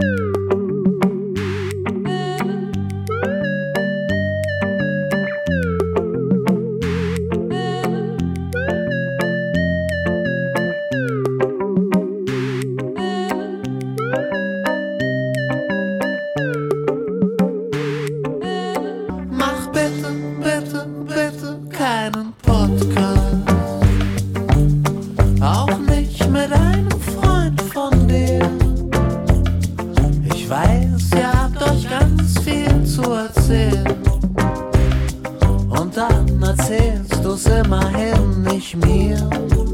Woo! Jesus immerhin nicht mir.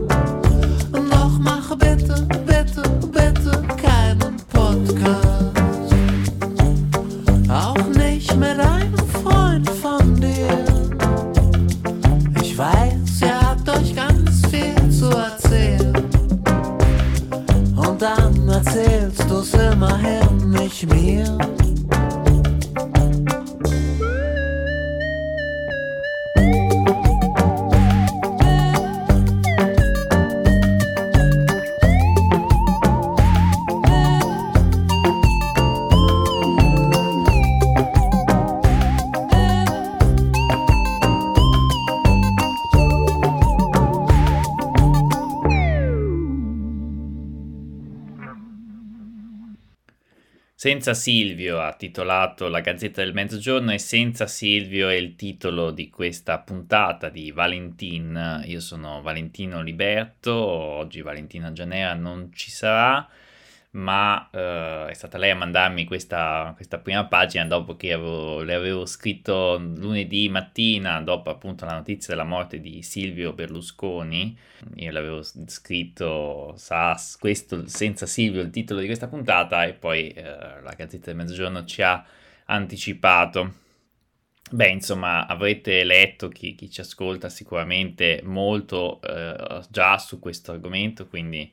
Senza Silvio ha titolato La Gazzetta del Mezzogiorno e Senza Silvio è il titolo di questa puntata di Valentin. Io sono Valentino Liberto, oggi Valentina Gianera non ci sarà ma uh, è stata lei a mandarmi questa, questa prima pagina dopo che avevo, le avevo scritto lunedì mattina, dopo appunto la notizia della morte di Silvio Berlusconi. Io le avevo scritto, sa questo senza Silvio il titolo di questa puntata e poi uh, la Gazzetta del Mezzogiorno ci ha anticipato. Beh, insomma, avrete letto, chi, chi ci ascolta sicuramente molto uh, già su questo argomento, quindi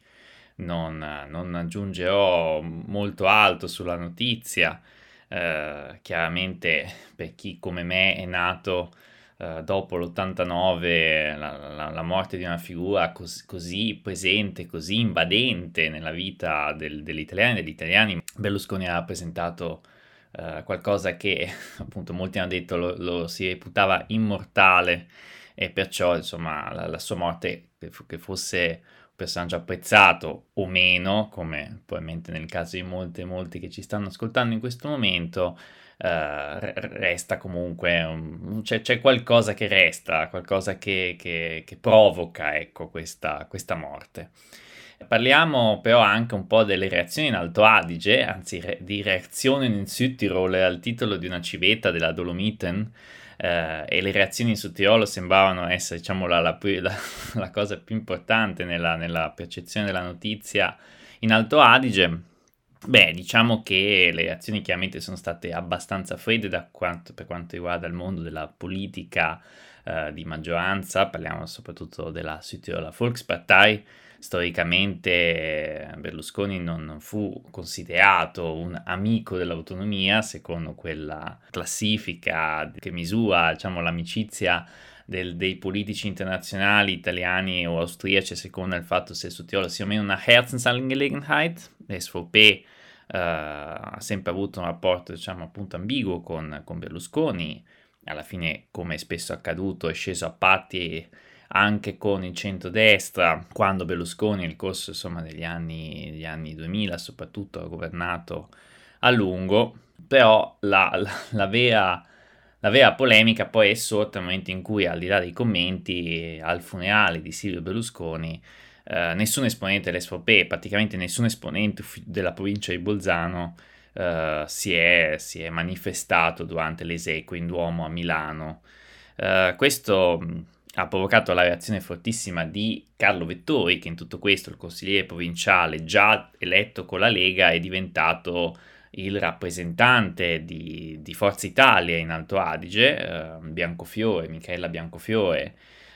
non, non aggiungerò molto altro sulla notizia. Eh, chiaramente per chi come me è nato eh, dopo l'89, la, la, la, morte di una figura cos- così presente, così invadente nella vita del, degli italiani degli italiani, Berlusconi ha rappresentato eh, qualcosa che appunto molti hanno detto lo, lo, si reputava immortale e perciò insomma la, la sua morte che fosse personaggio apprezzato o meno, come probabilmente nel caso di molti e molti che ci stanno ascoltando in questo momento, eh, resta comunque, un, c'è, c'è, qualcosa che resta, qualcosa che, che, che provoca ecco, questa, questa morte. Parliamo però anche un po' delle reazioni in Alto Adige, anzi re- di reazione in Südtirol al titolo di una civetta della Dolomiten, eh, e le reazioni su Tirolo sembravano essere diciamo, la, la, la, la cosa più importante nella, nella, percezione della notizia in Alto Adige. Beh, diciamo che le reazioni chiaramente sono state abbastanza fredde quanto, per quanto riguarda il mondo della politica eh, di maggioranza, parliamo soprattutto della Südtiroler Volkspartei, storicamente Berlusconi non fu considerato un amico dell'autonomia secondo quella classifica che misura diciamo, l'amicizia del, dei politici internazionali italiani o austriaci secondo il fatto se su Tirolo sia o meno una Herzensangelegenheit. L'SVP eh, ha sempre avuto un rapporto diciamo appunto ambiguo con, con Berlusconi, alla fine come spesso accaduto è sceso a patti anche con il centrodestra, quando Berlusconi nel corso insomma, degli, anni, degli anni 2000 soprattutto ha governato a lungo, però la, la, la, vera, la vera polemica poi è sorta nel momento in cui al di là dei commenti al funerale di Silvio Berlusconi eh, nessun esponente dell'SVP, praticamente nessun esponente della provincia di Bolzano eh, si, è, si, è, manifestato durante le esequie in Duomo a Milano. Eh, questo ha provocato la reazione fortissima di Carlo Vettori, che in tutto questo il consigliere provinciale già eletto con la Lega è diventato il rappresentante di, di Forza Italia in Alto Adige, eh, Biancofiore, Michaela Biancofiore,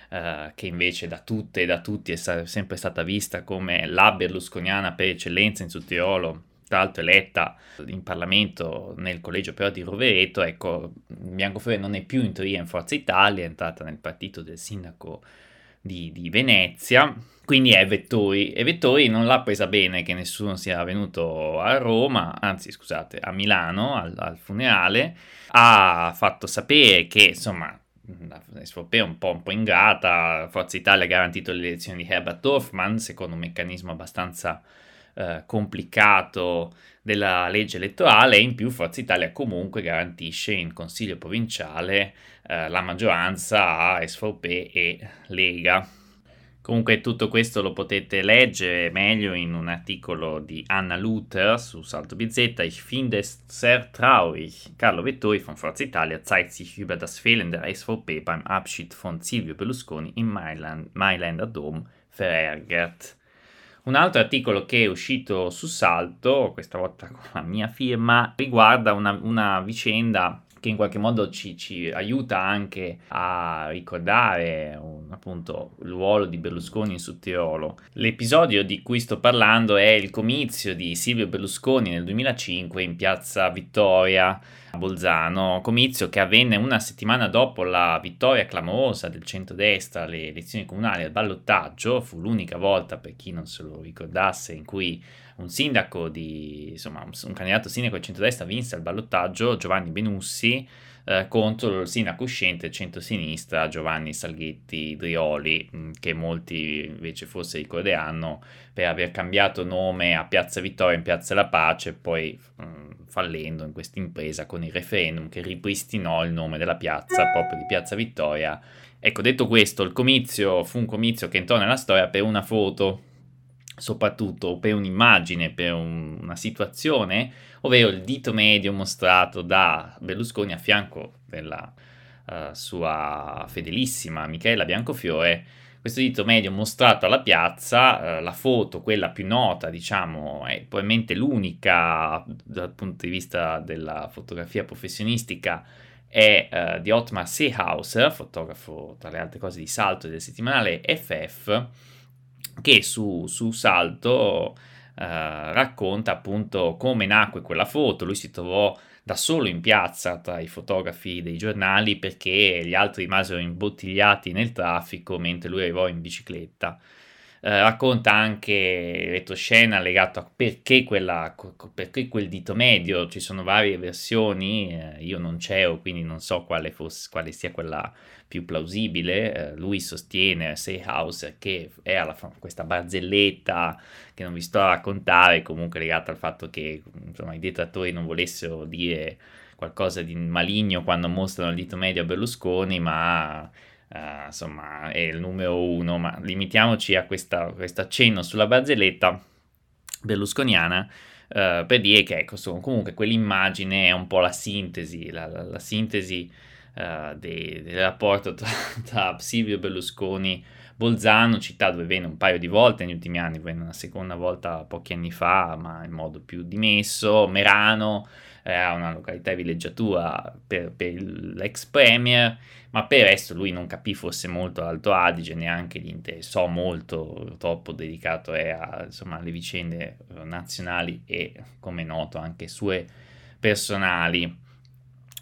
eh, che invece da tutte e da tutti è sa- sempre stata vista come la berlusconiana per eccellenza in Sudtirolo, tra l'altro eletta in Parlamento nel collegio però di Rovereto, ecco, Biancofiore non è più in teoria in Forza Italia, è entrata nel partito del sindaco di, di Venezia. Quindi è Vettori e Vettori non l'ha presa bene che nessuno sia venuto a Roma, anzi scusate, a Milano al, al funerale, ha fatto sapere che insomma la SVP è un po', un po' ingrata, Forza Italia ha garantito le elezioni di Herbert Dorfman secondo un meccanismo abbastanza eh, complicato della legge elettorale e in più Forza Italia comunque garantisce in consiglio provinciale eh, la maggioranza a SVP e Lega. Comunque tutto questo lo potete leggere meglio in un articolo di Anna Luther su Salto BZ. Ich finde es sehr traurig. Carlo Vettori von Forza Italia zeigt sich über das Fehlen der SVP beim Abschied von Silvio Berlusconi im Mailand, Mailänder Dom verärgert. Un altro articolo che è uscito su Salto, questa volta con la mia firma, riguarda una, una vicenda che in qualche modo ci, ci aiuta anche a ricordare un, appunto il ruolo di Berlusconi in Sudtirolo. L'episodio di cui sto parlando è il comizio di Silvio Berlusconi nel 2005 in piazza Vittoria a Bolzano, comizio che avvenne una settimana dopo la vittoria clamorosa del centrodestra alle elezioni comunali al ballottaggio, fu l'unica volta per chi non se lo ricordasse in cui un sindaco di, insomma, un, candidato sindaco del centrodestra vinse al ballottaggio, Giovanni Benussi, eh, contro il sindaco uscente centro-sinistra Giovanni Salghetti Drioli, mm, che molti invece forse ricorderanno per aver cambiato nome a Piazza Vittoria in Piazza La Pace, poi mh, mm, fallendo in questa impresa con il referendum che ripristinò il nome della piazza proprio di Piazza Vittoria. Ecco, detto questo, il comizio fu un comizio che entrò nella storia per una foto soprattutto per un'immagine, per un, una situazione, ovvero il dito medio mostrato da Berlusconi a fianco della uh, sua fedelissima Michela Biancofiore. Questo dito medio mostrato alla piazza, uh, la foto, quella più nota, diciamo, è probabilmente l'unica dal punto di vista della fotografia professionistica è uh, di Otmar Seehauser, fotografo tra le altre cose di salto del settimanale FF, che su, su Salto eh, racconta appunto come nacque quella foto. Lui si trovò da solo in piazza tra i fotografi dei giornali perché gli altri rimasero imbottigliati nel traffico mentre lui arrivò in bicicletta. Eh, racconta anche retroscena legato a perché, quella, perché quel dito medio, ci sono varie versioni, eh, io non c'ero quindi non so quale, fosse, quale sia quella più plausibile. Eh, lui sostiene, Seehouse, che era questa barzelletta che non vi sto a raccontare, comunque legata al fatto che insomma, i detrattori non volessero dire qualcosa di maligno quando mostrano il dito medio a Berlusconi, ma insomma è il numero uno, ma limitiamoci a questo accenno sulla barzelletta berlusconiana uh, per dire che ecco, comunque quell'immagine è un po' la sintesi, la, la, la sintesi uh, de, del rapporto tra, tra, Silvio Berlusconi Bolzano, città dove venne un paio di volte negli ultimi anni, venne una seconda volta pochi anni fa, ma in modo più dimesso, Merano, era una località di villeggiatura per, per l'ex premier, ma per il resto lui non capì fosse molto Alto Adige, neanche gli interessò molto, troppo dedicato a, insomma, alle vicende nazionali e, come noto, anche sue personali.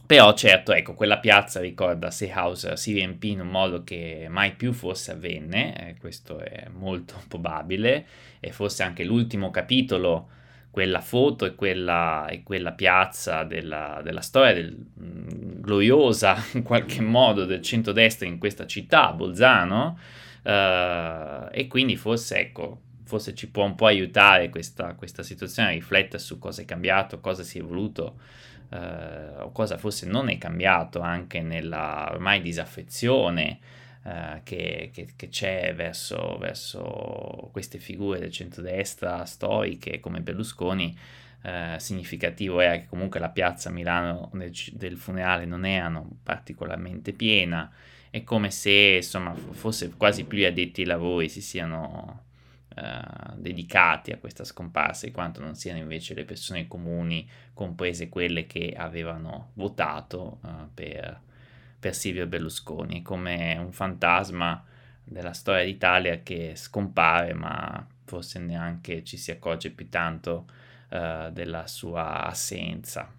Però certo, ecco, quella piazza ricorda Seehauser si riempì in un modo che mai più forse avvenne, eh, questo è molto probabile, e forse anche l'ultimo capitolo quella foto e quella, e quella piazza della, della storia del, mh, mm, gloriosa in qualche modo del centrodestra in questa città, Bolzano, uh, e quindi forse ecco, forse ci può un po' aiutare questa, questa situazione a riflettere su cosa è cambiato, cosa si è evoluto o cosa forse non è cambiato anche nella ormai disaffezione Uh, che, che, che, c'è verso, verso, queste figure del centrodestra storiche come Berlusconi. Uh, significativo era che comunque la piazza Milano del, del, funerale non erano particolarmente piena, è come se insomma fosse quasi più gli addetti ai lavori si siano uh, dedicati a questa scomparsa, quanto non siano invece le persone comuni, comprese quelle che avevano votato per per Silvio Berlusconi, come un fantasma della storia d'Italia che scompare, ma forse neanche ci si accorge più tanto uh, della sua assenza.